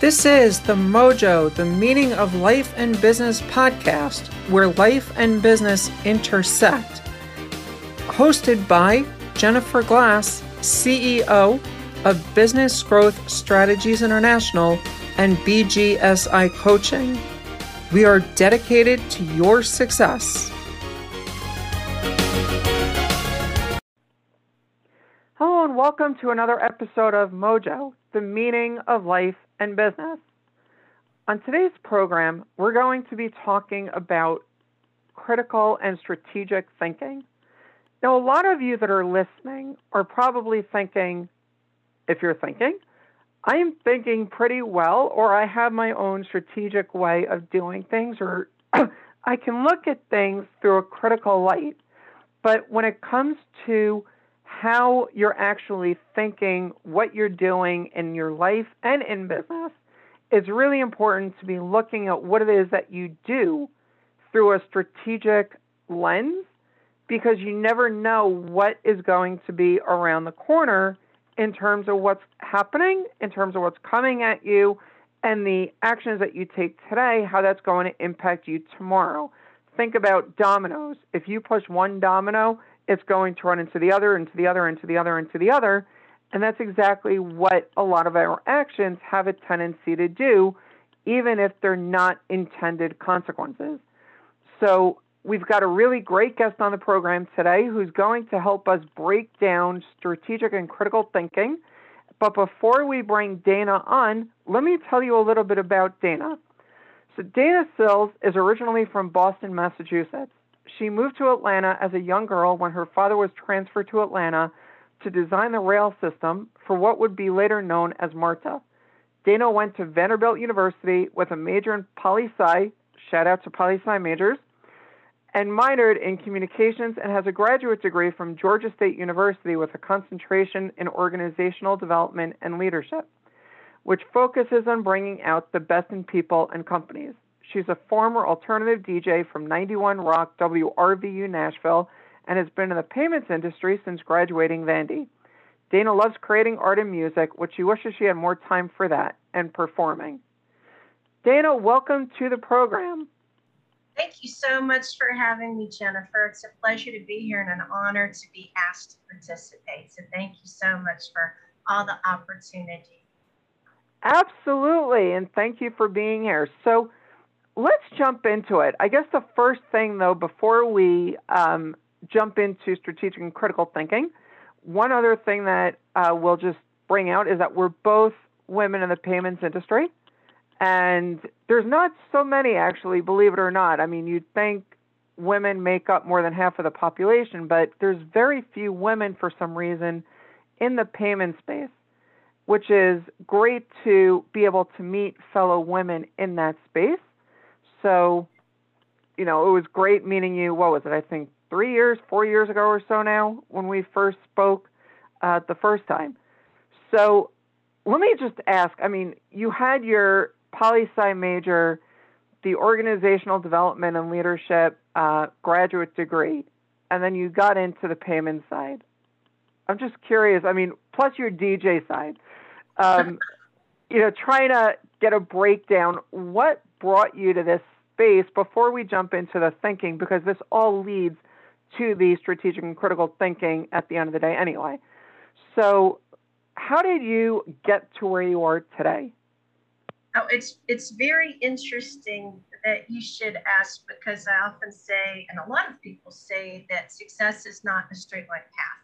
This is the Mojo, the Meaning of Life and Business podcast, where life and business intersect. Hosted by Jennifer Glass, CEO of Business Growth Strategies International and BGSI Coaching. We are dedicated to your success. Hello, and welcome to another episode of Mojo, the Meaning of Life and business. On today's program, we're going to be talking about critical and strategic thinking. Now, a lot of you that are listening are probably thinking, if you're thinking, I am thinking pretty well, or I have my own strategic way of doing things, or I can look at things through a critical light. But when it comes to how you're actually thinking, what you're doing in your life and in business, it's really important to be looking at what it is that you do through a strategic lens because you never know what is going to be around the corner in terms of what's happening, in terms of what's coming at you, and the actions that you take today, how that's going to impact you tomorrow. Think about dominoes. If you push one domino, it's going to run into the other, into the other, into the other, into the other. And that's exactly what a lot of our actions have a tendency to do, even if they're not intended consequences. So, we've got a really great guest on the program today who's going to help us break down strategic and critical thinking. But before we bring Dana on, let me tell you a little bit about Dana. So, Dana Sills is originally from Boston, Massachusetts. She moved to Atlanta as a young girl when her father was transferred to Atlanta to design the rail system for what would be later known as MARTA. Dana went to Vanderbilt University with a major in poli sci, shout out to poli sci majors, and minored in communications and has a graduate degree from Georgia State University with a concentration in organizational development and leadership, which focuses on bringing out the best in people and companies. She's a former alternative DJ from 91 Rock WRVU Nashville and has been in the payments industry since graduating Vandy. Dana loves creating art and music, which she wishes she had more time for that and performing. Dana, welcome to the program. Thank you so much for having me, Jennifer. It's a pleasure to be here and an honor to be asked to participate. So, thank you so much for all the opportunity. Absolutely. And thank you for being here. So, let's jump into it. I guess the first thing, though, before we um, jump into strategic and critical thinking, one other thing that uh, we'll just bring out is that we're both women in the payments industry. And there's not so many, actually, believe it or not. I mean, you'd think women make up more than half of the population, but there's very few women for some reason in the payment space, which is great to be able to meet fellow women in that space so, you know, it was great meeting you. What was it? I think three years, four years ago or so now when we first spoke uh, the first time. So, let me just ask. I mean, you had your poli sci major, the organizational development and leadership uh, graduate degree, and then you got into the payment side. I'm just curious. I mean, plus your DJ side. Um, you know, trying to get a breakdown. What brought you to this space before we jump into the thinking, because this all leads to the strategic and critical thinking at the end of the day, anyway. So, how did you get to where you are today? Oh, it's it's very interesting that you should ask because I often say, and a lot of people say that success is not a straight line path.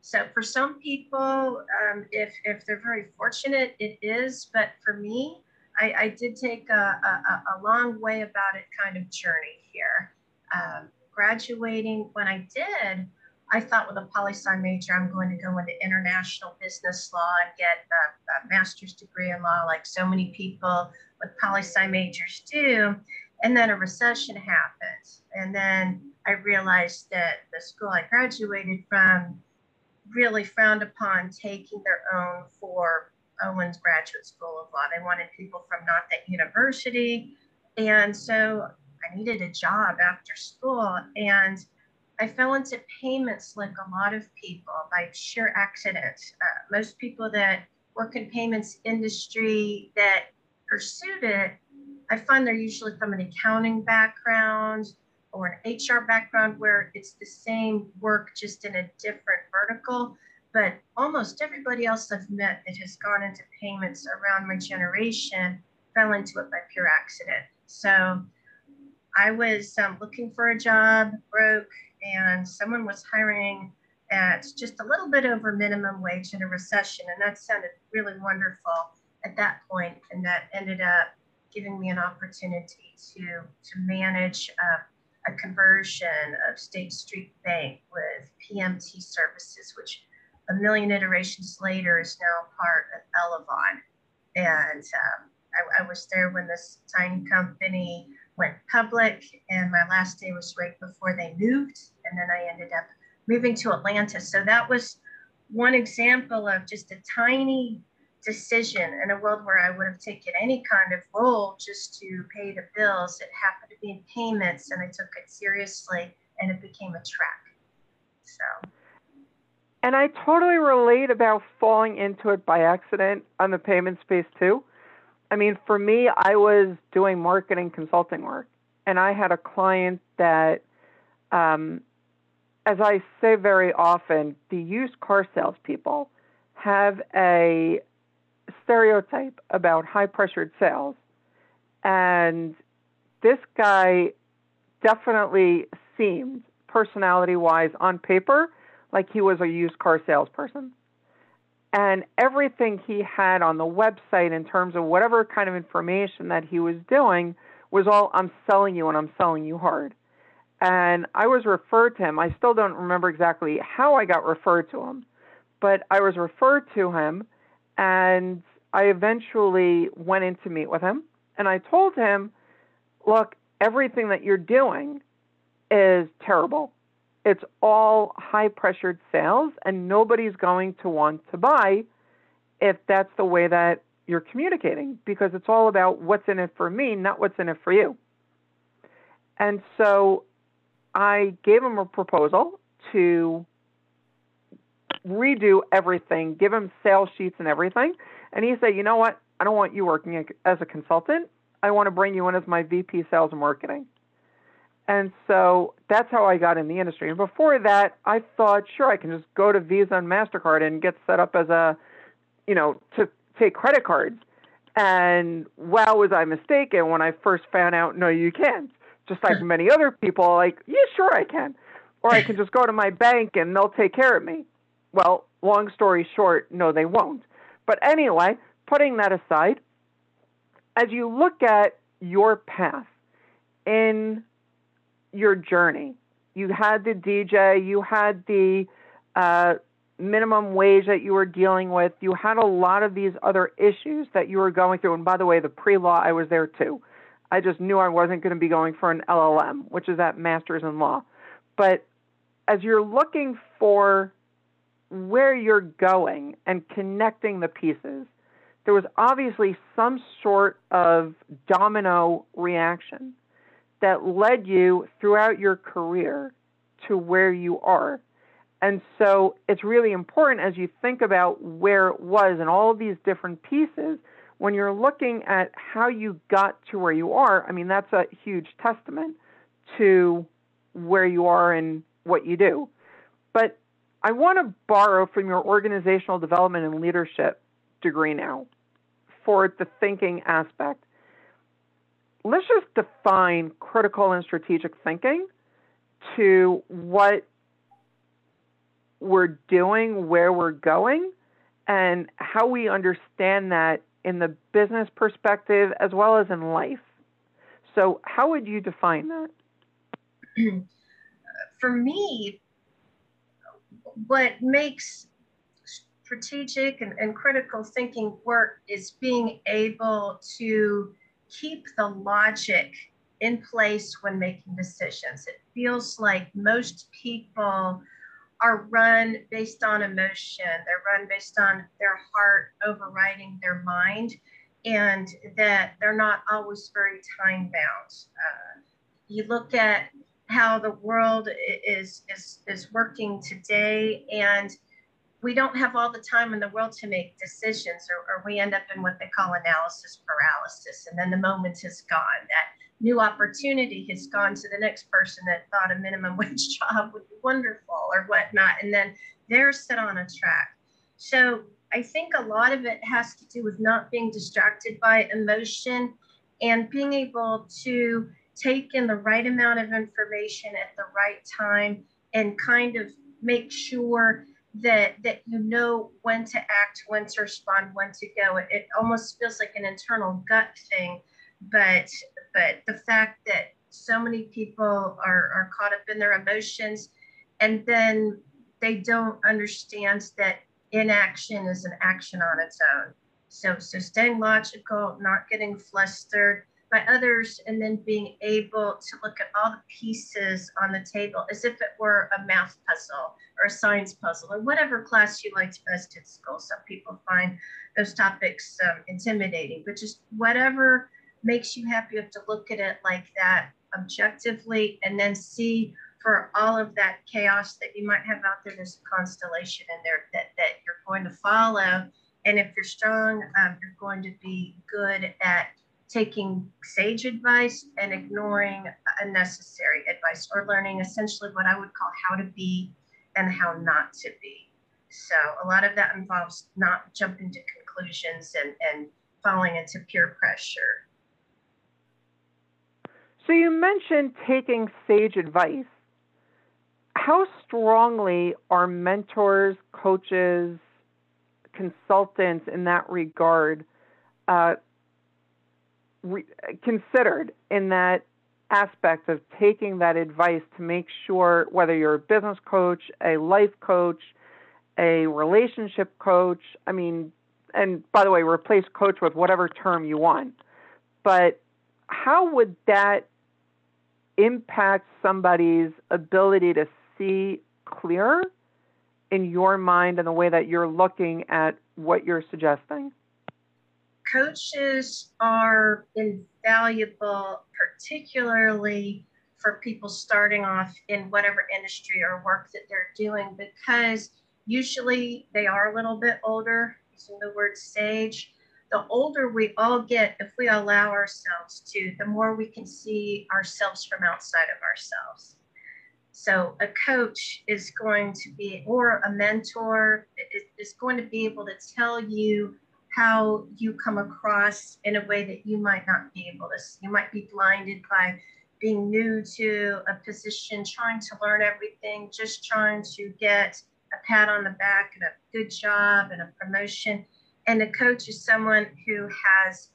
So for some people, um, if if they're very fortunate, it is. But for me, I, I did take a, a, a, long way about it kind of journey here. Um, graduating, when I did, I thought with a poli sci major, I'm going to go into international business law and get a, a master's degree in law, like so many people with poli sci majors do. And then a recession happened. And then I realized that the school I graduated from really frowned upon taking their own for Owens Graduate School of Law. They wanted people from not that university. And so I needed a job after school. And I fell into payments like a lot of people by sheer accident. Uh, most people that work in payments industry that pursued it, I find they're usually from an accounting background or an HR background where it's the same work just in a different vertical. But almost everybody else I've met that has gone into payments around my generation fell into it by pure accident. So I was um, looking for a job, broke, and someone was hiring at just a little bit over minimum wage in a recession. And that sounded really wonderful at that point, And that ended up giving me an opportunity to, to manage uh, a conversion of State Street Bank with PMT services, which a million iterations later is now part of Elavon. And um, I, I, was there when this tiny company went public, and my last day was right before they moved. And then I ended up moving to Atlanta. So that was one example of just a tiny decision in a world where I would have taken any kind of role just to pay the bills. It happened to be in payments, and I took it seriously, and it became a track. So. And I totally relate about falling into it by accident on the payment space too. I mean, for me, I was doing marketing consulting work, and I had a client that, um, as I say very often, the used car salespeople have a stereotype about high pressured sales. And this guy definitely seemed, personality wise, on paper, like he was a used car salesperson and everything he had on the website in terms of whatever kind of information that he was doing was all I'm selling you and I'm selling you hard. And I was referred to him. I still don't remember exactly how I got referred to him, but I was referred to him and I eventually went in to meet with him and I told him, look, everything that you're doing is terrible it's all high pressured sales and nobody's going to want to buy if that's the way that you're communicating because it's all about what's in it for me, not what's in it for you. And so I gave him a proposal to redo everything, give him sales sheets and everything. And he said, you know what? I don't want you working as a consultant. I want to bring you in as my VP sales and marketing. And so that's how I got in the industry. And before that, I thought, sure, I can just go to Visa and MasterCard and get set up as a, you know, to take credit cards. And wow, was I mistaken when I first found out, no, you can't. Just like many other people, like, yeah, sure, I can. Or I can just go to my bank and they'll take care of me. Well, long story short, no, they won't. But anyway, putting that aside, as you look at your path in your journey. You had the DJ, you had the uh, minimum wage that you were dealing with, you had a lot of these other issues that you were going through. And by the way, the pre law, I was there too. I just knew I wasn't going to be going for an LLM, which is that master's in law. But as you're looking for where you're going and connecting the pieces, there was obviously some sort of domino reaction that led you throughout your career to where you are. And so it's really important as you think about where it was and all of these different pieces, when you're looking at how you got to where you are, I mean, that's a huge testament to where you are and what you do. But I want to borrow from your organizational development and leadership degree now for the thinking aspect let's just define critical and strategic thinking to what we're doing, where we're going, and how we understand that in the business perspective as well as in life. So, how would you define that? For me, what makes strategic and, and critical thinking work is being able to keep the logic in place when making decisions. It feels like most people are run based on emotion, they're run based on their heart overriding their mind, and that they're not always very time bound. Uh, you look at how the world is, is, is working today, and we don't have all the time in the world to make decisions, or, or we end up in what they call analysis paralysis. And then the moment is gone. That new opportunity has gone to the next person that thought a minimum wage job would be wonderful or whatnot. And then they're set on a track. So I think a lot of it has to do with not being distracted by emotion and being able to take in the right amount of information at the right time and kind of make sure that that you know when to act when to respond when to go. It, it almost feels like an internal gut thing but but the fact that so many people are, are caught up in their emotions and then they don't understand that inaction is an action on its own. So so staying logical not getting flustered by others and then being able to look at all the pieces on the table as if it were a math puzzle or a science puzzle or whatever class you liked best at school. Some people find those topics um, intimidating, but just whatever makes you happy, you have to look at it like that objectively and then see for all of that chaos that you might have out there, there's a constellation in there that, that you're going to follow. And if you're strong, um, you're going to be good at taking sage advice and ignoring unnecessary advice or learning essentially what I would call how to be and how not to be. So a lot of that involves not jumping to conclusions and, and falling into peer pressure. So you mentioned taking sage advice. How strongly are mentors, coaches, consultants in that regard uh, re- considered in that aspect of taking that advice to make sure whether you're a business coach, a life coach, a relationship coach, I mean, and by the way, replace coach with whatever term you want. But how would that impact somebody's ability to see clearer in your mind and the way that you're looking at what you're suggesting? Coaches are invaluable, particularly for people starting off in whatever industry or work that they're doing, because usually they are a little bit older, using the word sage. The older we all get, if we allow ourselves to, the more we can see ourselves from outside of ourselves. So, a coach is going to be, or a mentor is going to be able to tell you how you come across in a way that you might not be able to. You might be blinded by being new to a position, trying to learn everything, just trying to get a pat on the back and a good job and a promotion. And a coach is someone who has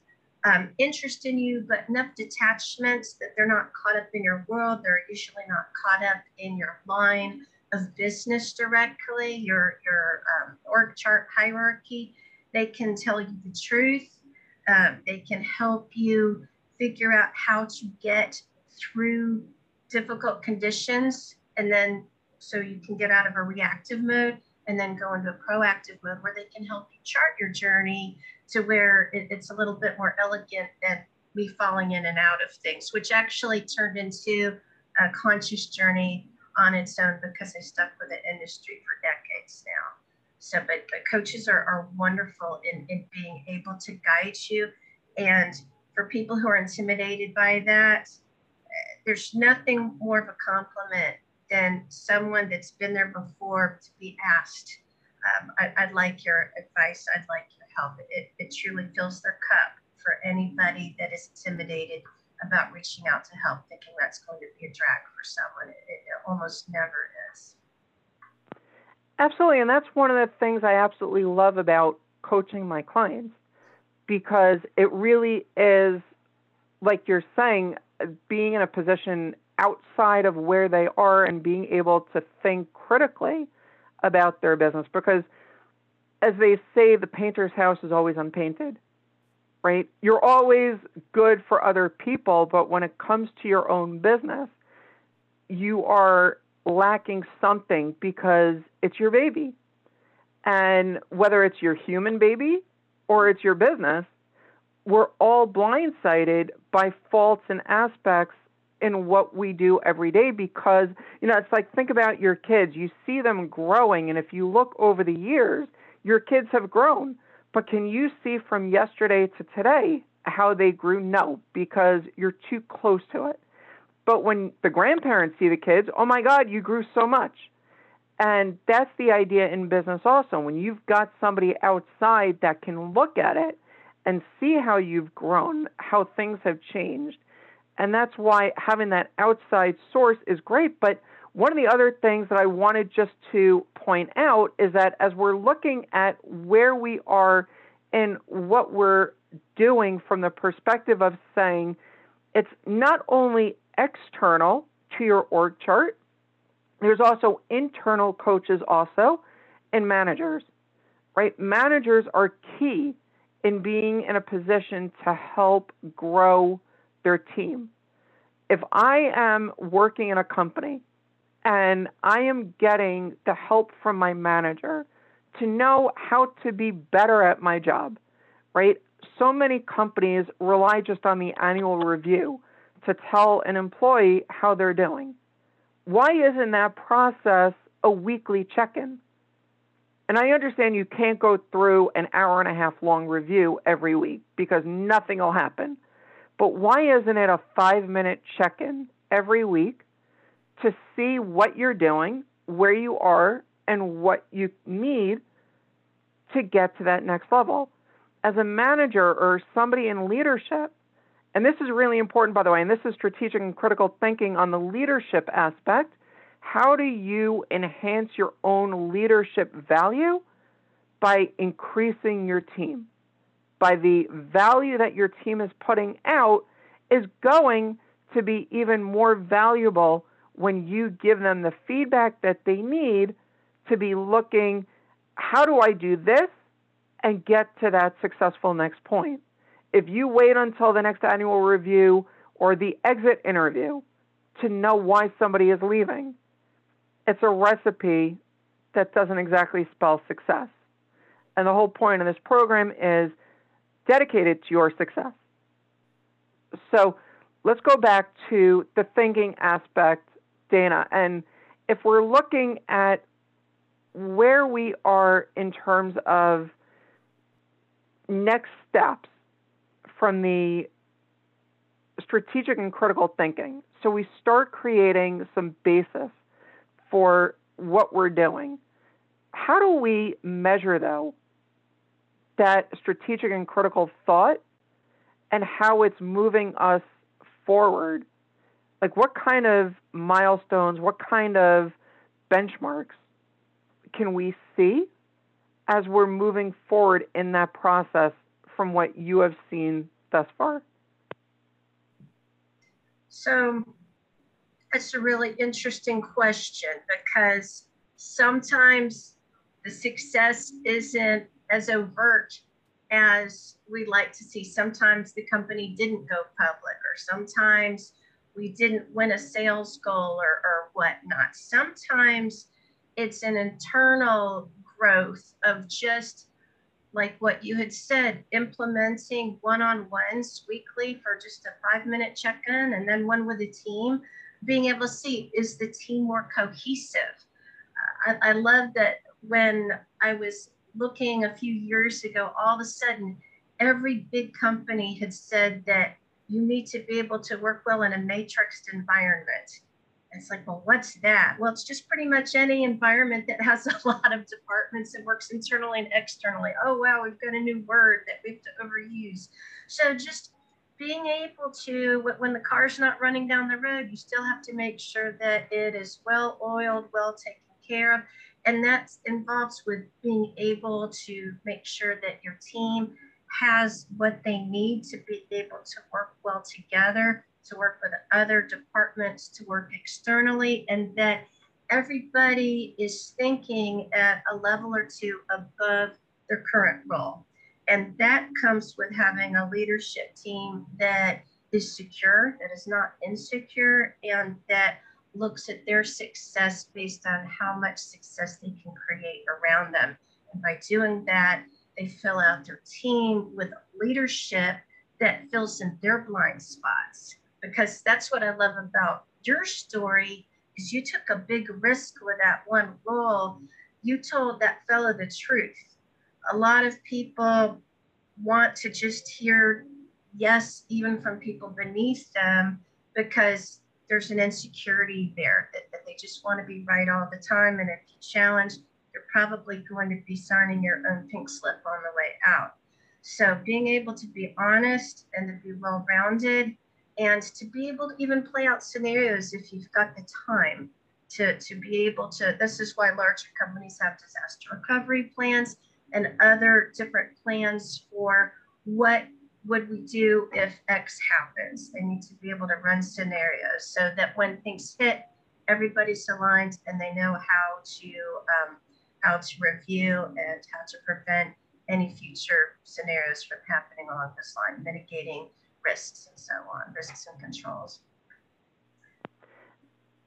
um, interest in you, but enough detachments that they're not caught up in your world. They're usually not caught up in your line of business directly, your your um, org chart hierarchy. They can tell you the truth. Um, they can help you figure out how to get through difficult conditions and then so you can get out of a reactive mode and then go into a proactive mode where they can help you chart your journey to where it, it's a little bit more elegant than me falling in and out of things, which actually turned into a conscious journey on its own because I stuck with the industry for decades now. So, but, but coaches are, are wonderful in, in being able to guide you. And for people who are intimidated by that, there's nothing more of a compliment than someone that's been there before to be asked, um, I, would like your advice, I'd like your help. It, it truly fills their cup for anybody that is intimidated about reaching out to help, thinking that's going to be a drag for someone. It, it almost never. Absolutely. And that's one of the things I absolutely love about coaching my clients because it really is, like you're saying, being in a position outside of where they are and being able to think critically about their business. Because, as they say, the painter's house is always unpainted, right? You're always good for other people, but when it comes to your own business, you are lacking something because it's your baby. And whether it's your human baby or it's your business, we're all blindsided by faults and aspects in what we do every day because, you know, it's like think about your kids. You see them growing, and if you look over the years, your kids have grown. But can you see from yesterday to today how they grew? No, because you're too close to it. But when the grandparents see the kids, oh my God, you grew so much. And that's the idea in business also. When you've got somebody outside that can look at it and see how you've grown, how things have changed. And that's why having that outside source is great. But one of the other things that I wanted just to point out is that as we're looking at where we are and what we're doing from the perspective of saying it's not only external to your org chart, there's also internal coaches also and managers, right? Managers are key in being in a position to help grow their team. If I am working in a company and I am getting the help from my manager to know how to be better at my job, right? So many companies rely just on the annual review to tell an employee how they're doing. Why isn't that process a weekly check in? And I understand you can't go through an hour and a half long review every week because nothing will happen. But why isn't it a five minute check in every week to see what you're doing, where you are, and what you need to get to that next level? As a manager or somebody in leadership, and this is really important, by the way, and this is strategic and critical thinking on the leadership aspect how do you enhance your own leadership value? By increasing your team. By the value that your team is putting out is going to be even more valuable when you give them the feedback that they need to be looking, how do I do this and get to that successful next point? If you wait until the next annual review or the exit interview to know why somebody is leaving, it's a recipe that doesn't exactly spell success. And the whole point of this program is dedicated to your success. So let's go back to the thinking aspect, Dana. And if we're looking at where we are in terms of next steps from the strategic and critical thinking, so we start creating some basis for what we're doing. How do we measure, though, that strategic and critical thought and how it's moving us forward? Like, what kind of milestones, what kind of benchmarks can we see as we're moving forward in that process from what you have seen thus far? So, that's a really interesting question because sometimes the success isn't as overt as we'd like to see. Sometimes the company didn't go public, or sometimes we didn't win a sales goal or, or whatnot. Sometimes it's an internal growth of just like what you had said, implementing one on ones weekly for just a five minute check in and then one with a team being able to see is the team more cohesive. Uh, I, I love that when I was looking a few years ago, all of a sudden, every big company had said that you need to be able to work well in a matrixed environment. It's like, well, what's that? Well, it's just pretty much any environment that has a lot of departments and works internally and externally. Oh, wow, we've got a new word that we have to overuse. So just being able to, when the car's not running down the road, you still have to make sure that it is well oiled, well taken care of. And that involves with being able to make sure that your team has what they need to be able to work well together, to work with other departments, to work externally, and that everybody is thinking at a level or two above their current role. And that comes with having a leadership team that is secure, that is not insecure, and that looks at their success based on how much success they can create around them. And by doing that, they fill out their team with leadership that fills in their blind spots because that's what I love about your story is you took a big risk with that one role. You told that fellow the truth. A lot of people want to just hear yes, even from people beneath them, because there's an insecurity there that, that they just want to be right all the time. And if you challenge, you're probably going to be signing your own pink slip on the way out. So being able to be honest and to be well rounded and to be able to even play out scenarios if you've got the time to, to be able to. This is why larger companies have disaster recovery plans and other different plans for what would we do if X happens. They need to be able to run scenarios so that when things hit, everybody's aligned and they know how to um, how to review and how to prevent any future scenarios from happening along this line, mitigating risks and so on, risks and controls.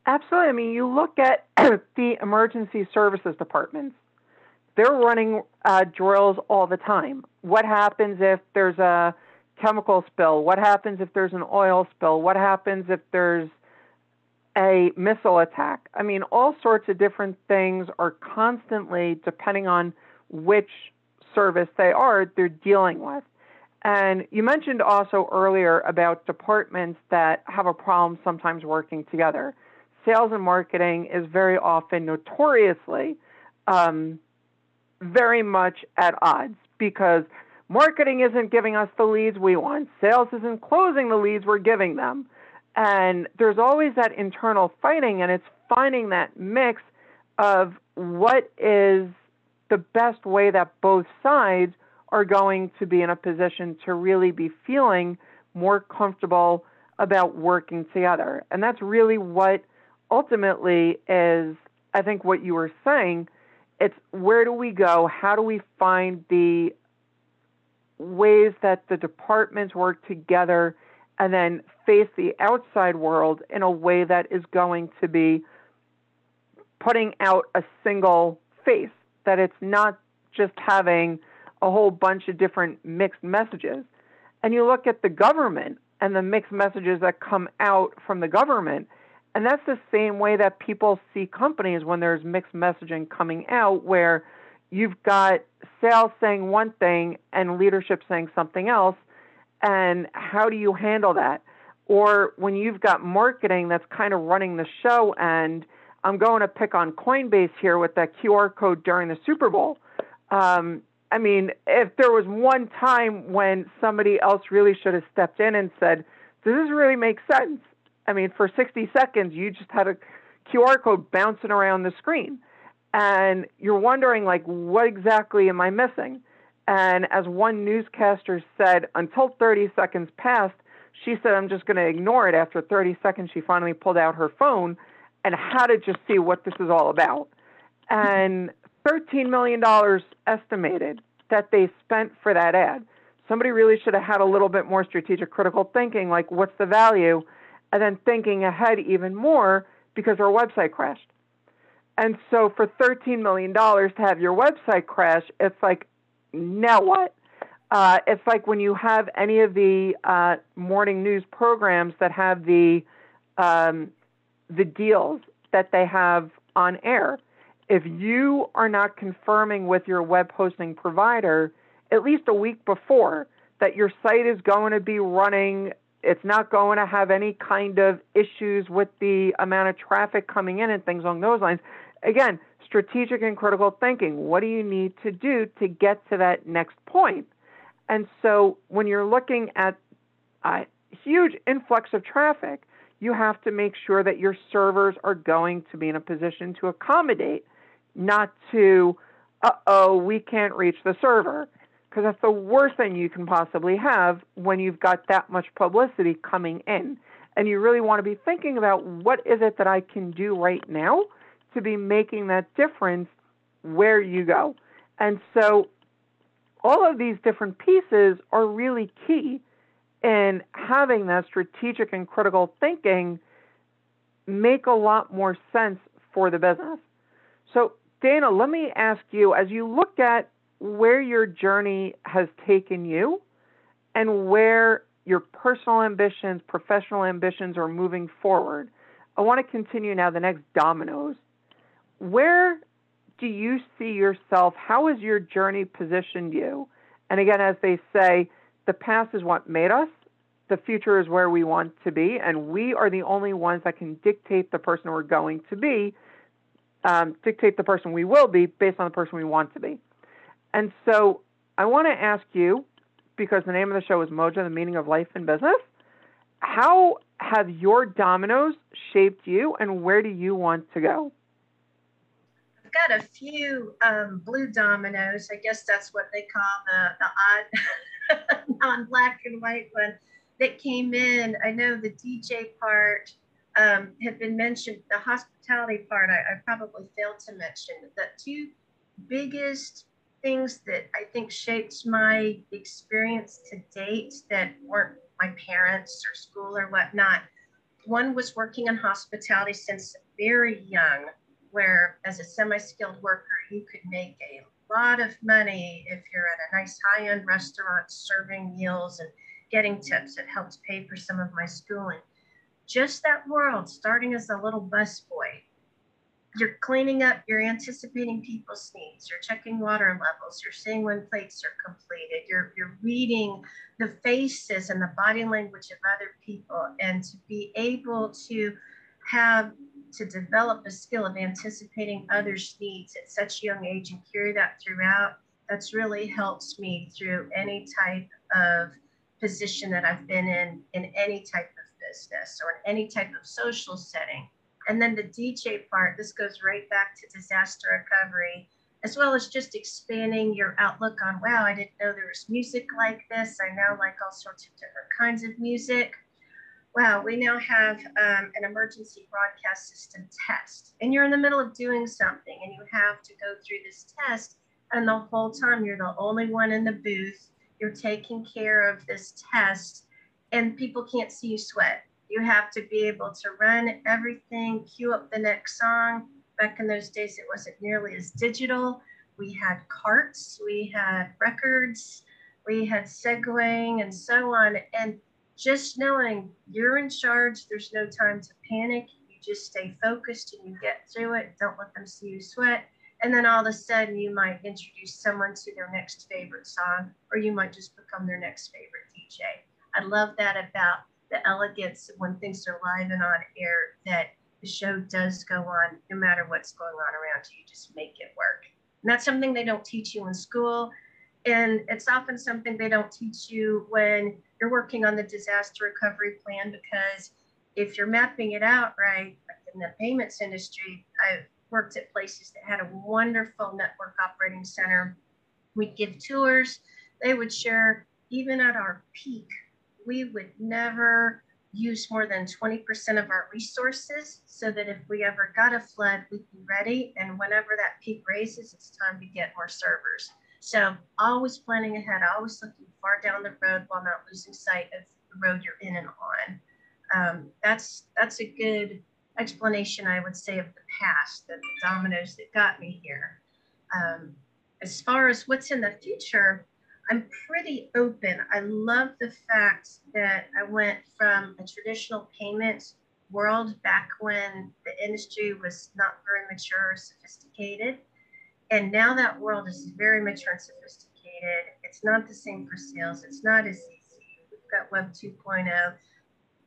Absolutely. I mean, you look at the emergency services departments, they're running uh, drills all the time. What happens if there's a chemical spill? What happens if there's an oil spill? What happens if there's a missile attack? I mean, all sorts of different things are constantly, depending on which service they are, they're dealing with. And you mentioned also earlier about departments that have a problem sometimes working together. Sales and marketing is very often notoriously um, very much at odds because marketing isn't giving us the leads we want, sales isn't closing the leads we're giving them. And there's always that internal fighting, and it's finding that mix of what is the best way that both sides are going to be in a position to really be feeling more comfortable about working together. And that's really what ultimately is, I think, what you were saying. It's where do we go? How do we find the ways that the departments work together and then face the outside world in a way that is going to be putting out a single face, that it's not just having a whole bunch of different mixed messages. And you look at the government and the mixed messages that come out from the government, and that's the same way that people see companies when there's mixed messaging coming out, where you've got sales saying one thing and leadership saying something else. And how do you handle that? Or when you've got marketing that's kind of running the show, and I'm going to pick on Coinbase here with that QR code during the Super Bowl. Um, I mean, if there was one time when somebody else really should have stepped in and said, Does this really make sense? I mean, for 60 seconds, you just had a QR code bouncing around the screen. And you're wondering, like, what exactly am I missing? And as one newscaster said, until 30 seconds passed, she said, I'm just going to ignore it. After 30 seconds, she finally pulled out her phone and had to just see what this is all about. And $13 million estimated that they spent for that ad. Somebody really should have had a little bit more strategic critical thinking, like what's the value, and then thinking ahead even more because our website crashed. And so for $13 million to have your website crash, it's like, now what? Uh, it's like when you have any of the uh, morning news programs that have the um, the deals that they have on air if you are not confirming with your web hosting provider at least a week before that your site is going to be running, it's not going to have any kind of issues with the amount of traffic coming in and things along those lines. Again, strategic and critical thinking. What do you need to do to get to that next point? And so when you're looking at a huge influx of traffic, you have to make sure that your servers are going to be in a position to accommodate not to, uh oh, we can't reach the server. Because that's the worst thing you can possibly have when you've got that much publicity coming in. And you really want to be thinking about what is it that I can do right now to be making that difference where you go. And so all of these different pieces are really key in having that strategic and critical thinking make a lot more sense for the business. So Dana, let me ask you as you look at where your journey has taken you and where your personal ambitions, professional ambitions, are moving forward. I want to continue now the next dominoes. Where do you see yourself? How has your journey positioned you? And again, as they say, the past is what made us, the future is where we want to be, and we are the only ones that can dictate the person we're going to be, um, dictate the person we will be based on the person we want to be. And so I want to ask you, because the name of the show is Mojo, the meaning of life and business, how have your dominoes shaped you, and where do you want to go? I've got a few um, blue dominoes. I guess that's what they call the, the odd non-black and white one that came in. I know the DJ part um, had been mentioned. The hospitality part, I, I probably failed to mention. The two biggest things that I think shaped my experience to date that weren't my parents or school or whatnot. One was working in hospitality since very young, where as a semi skilled worker, you could make a lot of money if you're at a nice high end restaurant serving meals and getting tips. It helped pay for some of my schooling. Just that world, starting as a little busboy, you're cleaning up, you're anticipating people's needs, you're checking water levels, you're seeing when plates are completed, you're, you're reading the faces and the body language of other people, and to be able to have to develop a skill of anticipating others' needs at such a young age and carry that throughout, that's really helps me through any type of position that I've been in, in any type business or in any type of social setting. And then the DJ part, this goes right back to disaster recovery, as well as just expanding your outlook on, wow, I didn't know there was music like this. I now like all sorts of different kinds of music. Wow, we now have um, an emergency broadcast system test. And you're in the middle of doing something and you have to go through this test. And the whole time you're the only one in the booth you're taking care of this test and people can't see you sweat. You have to be able to run everything, cue up the next song. Back in those days, it wasn't nearly as digital. We had carts, we had records, we had segueing, and so on. And just knowing you're in charge, there's no time to panic. You just stay focused and you get through it. Don't let them see you sweat and then all of a sudden, you might introduce someone to their next favorite song, or you might just become their next favorite DJ. I love that about the elegance when things are live and on air, that the show does go on no matter what's going on around you. You just make it work. And that's something they don't teach you in school. And it's often something they don't teach you when you're working on the disaster recovery plan because if you're mapping it out right, like in the payments industry, I've worked at places that had a wonderful network operating center. We'd give tours. They would share, even at our peak, we would never use more than 20% of our resources so that if we ever got a flood, we'd be ready. And whenever that peak raises, it's time to get more servers. So always planning ahead, always looking far down the road while not losing sight of the road you're in and on. Um, that's that's a good explanation, I would say, of the past, the, dominoes that got me here. Um, as far as what's in the future, I'm pretty open. I love the fact that I went from a traditional payment world back when the industry was not very mature or sophisticated. And now that world is very mature and sophisticated. It's not the same for sales, it's not as easy. We've got Web 2.0.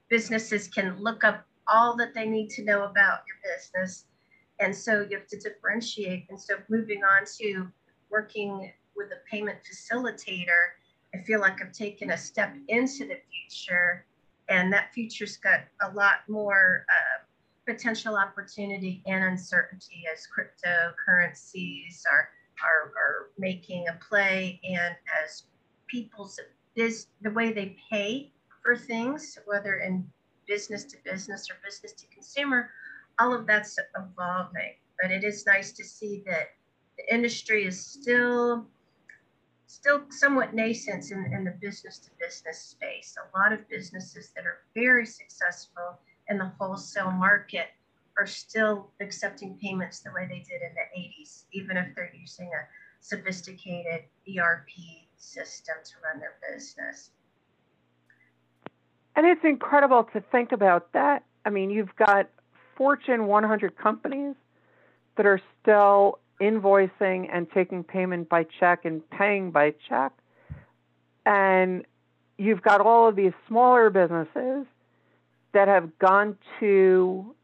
Businesses can look up all that they need to know about your business. And so you have to differentiate. And so moving on to working with a payment facilitator, I feel like I've taken a step into the future. And that future's got a lot more uh, potential opportunity and uncertainty as cryptocurrencies are, are, are making a play and as people's this the way they pay for things, whether in business to business or business to consumer, all of that's evolving. But it is nice to see that the industry is still still somewhat nascent in, in the business to business space. A lot of businesses that are very successful in the wholesale market are still accepting payments the way they did in the 80s, even if they're using a sophisticated ERP system to run their business. And it's incredible to think about that. I mean, you've got Fortune 100 companies that are still invoicing and taking payment by check and paying by check. And you've got all of these smaller businesses that have gone to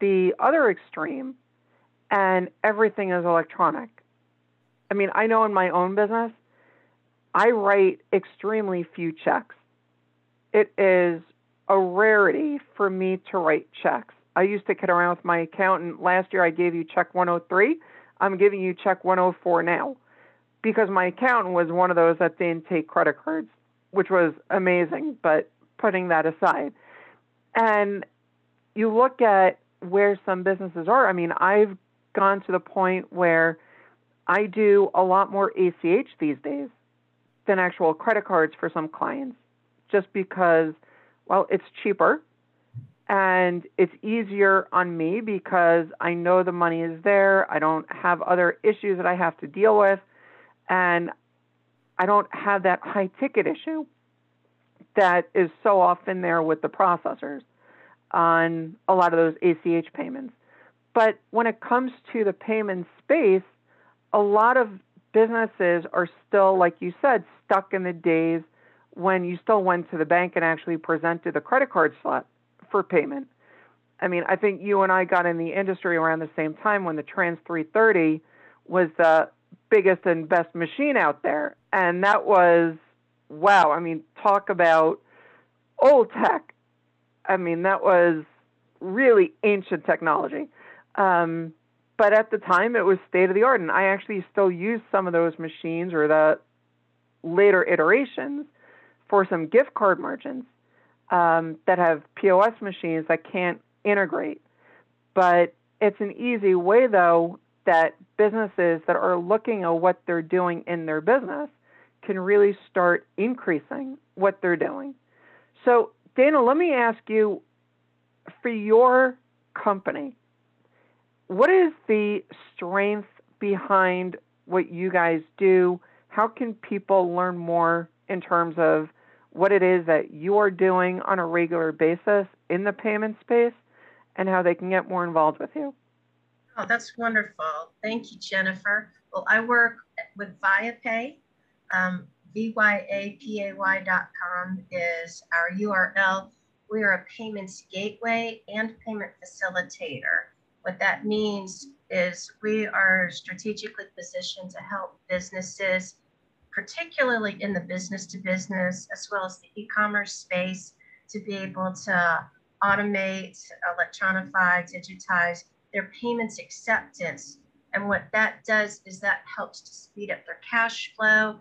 the other extreme and everything is electronic. I mean, I know in my own business, I write extremely few checks. It is a rarity for me to write checks. I used to kid around with my accountant. Last year I gave you check 103. I'm giving you check 104 now because my accountant was one of those that didn't take credit cards, which was amazing, but putting that aside. And you look at where some businesses are. I mean, I've gone to the point where I do a lot more ACH these days than actual credit cards for some clients just because, well, it's cheaper and it's easier on me because I know the money is there. I don't have other issues that I have to deal with, and I don't have that high ticket issue that is so often there with the processors on a lot of those ACH payments. But when it comes to the payment space, a lot of businesses are still, like you said, stuck in the days when you still went to the bank and actually presented the credit card slot for payment. I mean, I think you and I got in the industry around the same time when the Tranz 330 was the biggest and best machine out there. And that was, wow, I mean, talk about old tech. I mean, that was really ancient technology. Um, but at the time, it was state of the art. And I actually still use some of those machines or the later iterations for some gift card merchants um, that have POS machines that can't integrate. But it's an easy way, though, that businesses that are looking at what they're doing in their business can really start increasing what they're doing. So, Dana, let me ask you for your company, what is the strength behind what you guys do? How can people learn more in terms of what it is that you're doing on a regular basis in the payment space and how they can get more involved with you. Oh, that's wonderful. Thank you, Jennifer. Well, I work with ViaPay. Um, VYAPAY.com is our URL. We are a payments gateway and payment facilitator. What that means is we are strategically positioned to help businesses particularly in the business to business as well as the e-commerce space to be able to automate, electronify, digitize their payments acceptance. And what that does is that helps to speed up their cash flow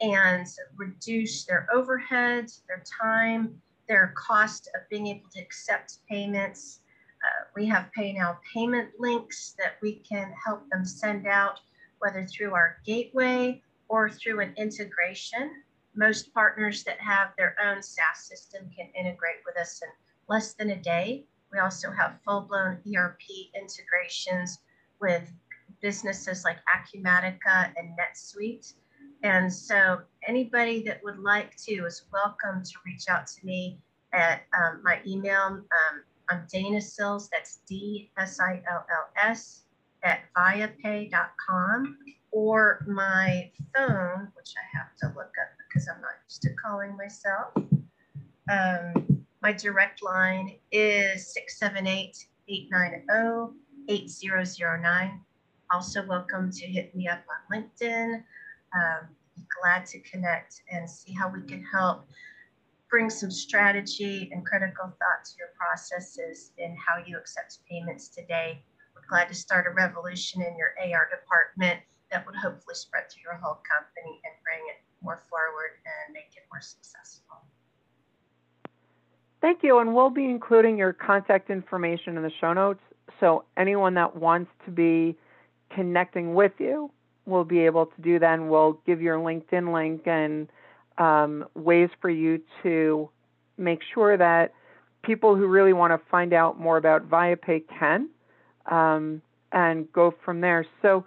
and reduce their overheads, their time, their cost of being able to accept payments. Uh, we have pay now payment links that we can help them send out, whether through our gateway or through an integration. Most partners that have their own SaaS system can integrate with us in less than a day. We also have full blown ERP integrations with businesses like Acumatica and NetSuite. And so anybody that would like to is welcome to reach out to me at um, my email. Um, I'm Dana Sills, that's D S I L L S, at viapay.com or my phone, which I have to look up because I'm not used to calling myself. Um, my direct line is 678 890 8009. Also, welcome to hit me up on LinkedIn. Um, be glad to connect and see how we can help bring some strategy and critical thought to your processes in how you accept payments today. We're glad to start a revolution in your AR department that would hopefully spread to your whole company and bring it more forward and make it more successful. Thank you. And we'll be including your contact information in the show notes. So anyone that wants to be connecting with you will be able to do that. And we'll give your LinkedIn link and um, ways for you to make sure that people who really want to find out more about ViaPay can um, and go from there. So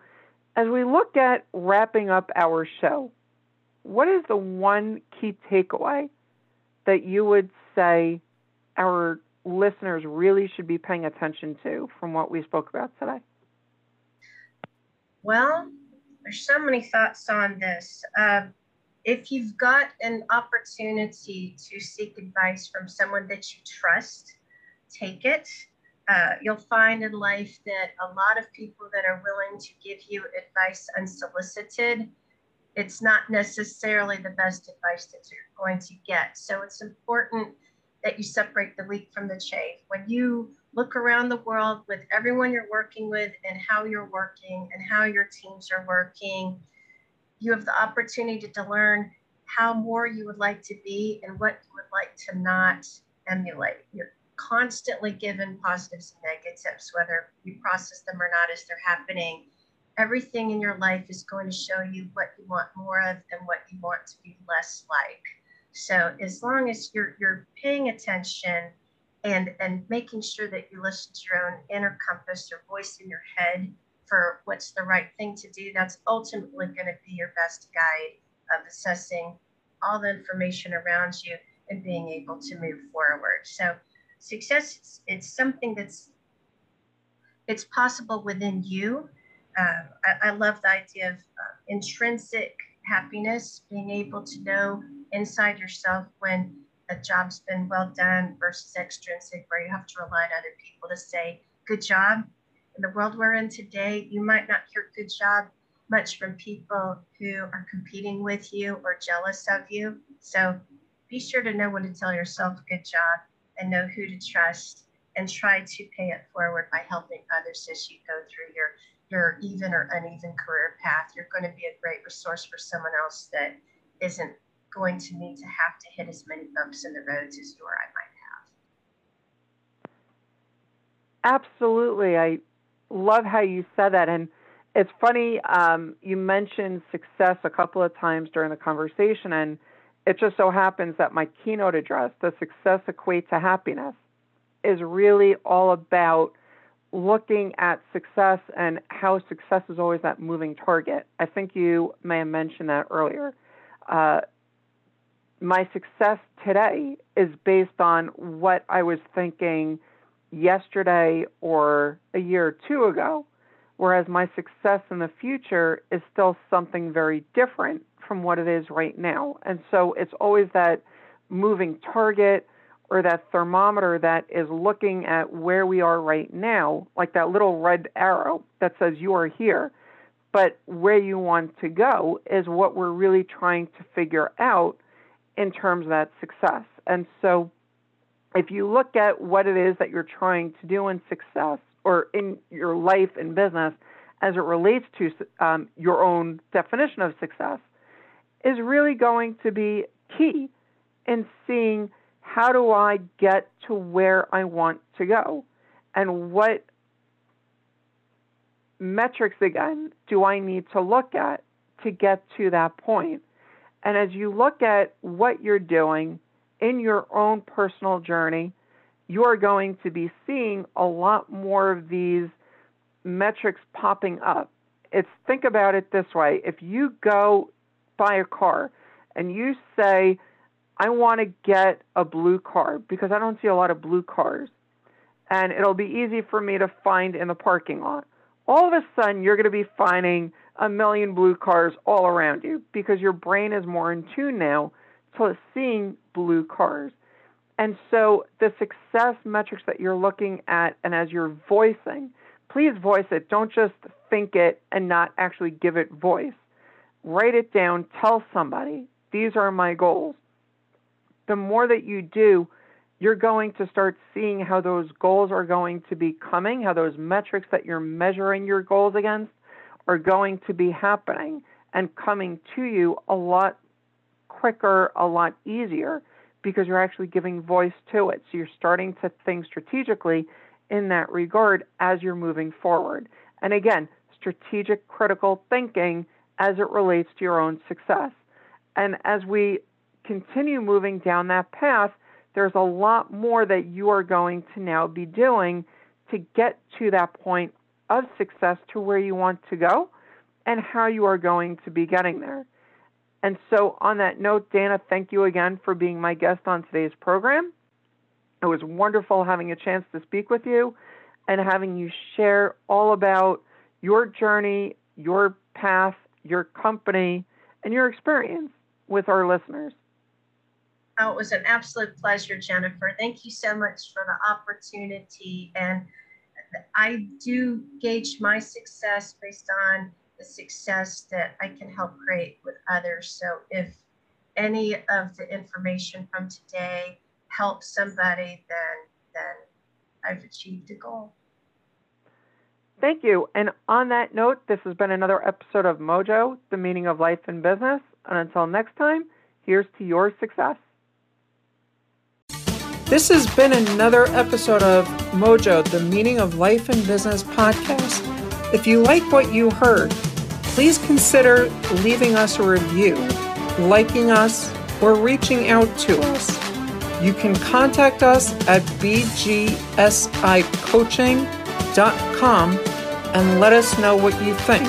as we look at wrapping up our show, what is the one key takeaway that you would say our listeners really should be paying attention to from what we spoke about today? Well, there's so many thoughts on this. Uh, if you've got an opportunity to seek advice from someone that you trust, take it. Uh, you'll find in life that a lot of people that are willing to give you advice unsolicited, it's not necessarily the best advice that you're going to get. So it's important that you separate the wheat from the chaff. When you look around the world with everyone you're working with and how you're working and how your teams are working, you have the opportunity to learn how more you would like to be and what you would like to not emulate. You're constantly given positives and negatives, whether you process them or not as they're happening. Everything in your life is going to show you what you want more of and what you want to be less like. So as long as you're you're paying attention and and making sure that you listen to your own inner compass, your voice in your head, for what's the right thing to do, that's ultimately going to be your best guide of assessing all the information around you and being able to move forward. So success, it's something that's it's possible within you. Uh, I, I, love the idea of uh, intrinsic happiness, being able to know inside yourself when a job's been well done versus extrinsic, where you have to rely on other people to say, good job, in the world we're in today, you might not hear good job much from people who are competing with you or jealous of you. So be sure to know when to tell yourself good job and know who to trust and try to pay it forward by helping others as you go through your your even or uneven career path. You're going to be a great resource for someone else that isn't going to need to have to hit as many bumps in the roads as you or I might have. Absolutely. I love how you said that. And it's funny, um, you mentioned success a couple of times during the conversation, and it just so happens that my keynote address, The Success Equate to Happiness, is really all about looking at success and how success is always that moving target. I think you may have mentioned that earlier. Uh, my success today is based on what I was thinking yesterday or a year or two ago, whereas my success in the future is still something very different from what it is right now. And so it's always that moving target or that thermometer that is looking at where we are right now, like that little red arrow that says you are here. But where you want to go is what we're really trying to figure out in terms of that success. And so if you look at what it is that you're trying to do in success or in your life and business as it relates to um, your own definition of success, is really going to be key in seeing how do I get to where I want to go and what metrics again do I need to look at to get to that point. And as you look at what you're doing, in your own personal journey, you are going to be seeing a lot more of these metrics popping up. It's think about it this way. If you go buy a car and you say, I want to get a blue car because I don't see a lot of blue cars and it'll be easy for me to find in the parking lot. All of a sudden, you're going to be finding a million blue cars all around you because your brain is more in tune now to seeing blue cars. And so the success metrics that you're looking at and as you're voicing, please voice it. Don't just think it and not actually give it voice. Write it down, tell somebody, these are my goals. The more that you do, you're going to start seeing how those goals are going to be coming, how those metrics that you're measuring your goals against are going to be happening and coming to you a lot quicker, a lot easier because you're actually giving voice to it. So you're starting to think strategically in that regard as you're moving forward. And again, strategic critical thinking as it relates to your own success. And as we continue moving down that path, there's a lot more that you are going to now be doing to get to that point of success to where you want to go and how you are going to be getting there. And so, on that note, Dana, thank you again for being my guest on today's program. It was wonderful having a chance to speak with you and having you share all about your journey, your path, your company, and your experience with our listeners. Oh, it was an absolute pleasure, Jennifer. Thank you so much for the opportunity. And I do gauge my success based on the success that I can help create with others. So if any of the information from today helps somebody, then then I've achieved a goal. Thank you. And on that note, this has been another episode of Mojo, the meaning of life and business. And until next time, here's to your success. This has been another episode of Mojo, the Meaning of Life and Business podcast. If you like what you heard, please consider leaving us a review, liking us, or reaching out to us. You can contact us at bgsicoaching.com and let us know what you think.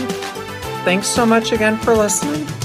Thanks so much again for listening.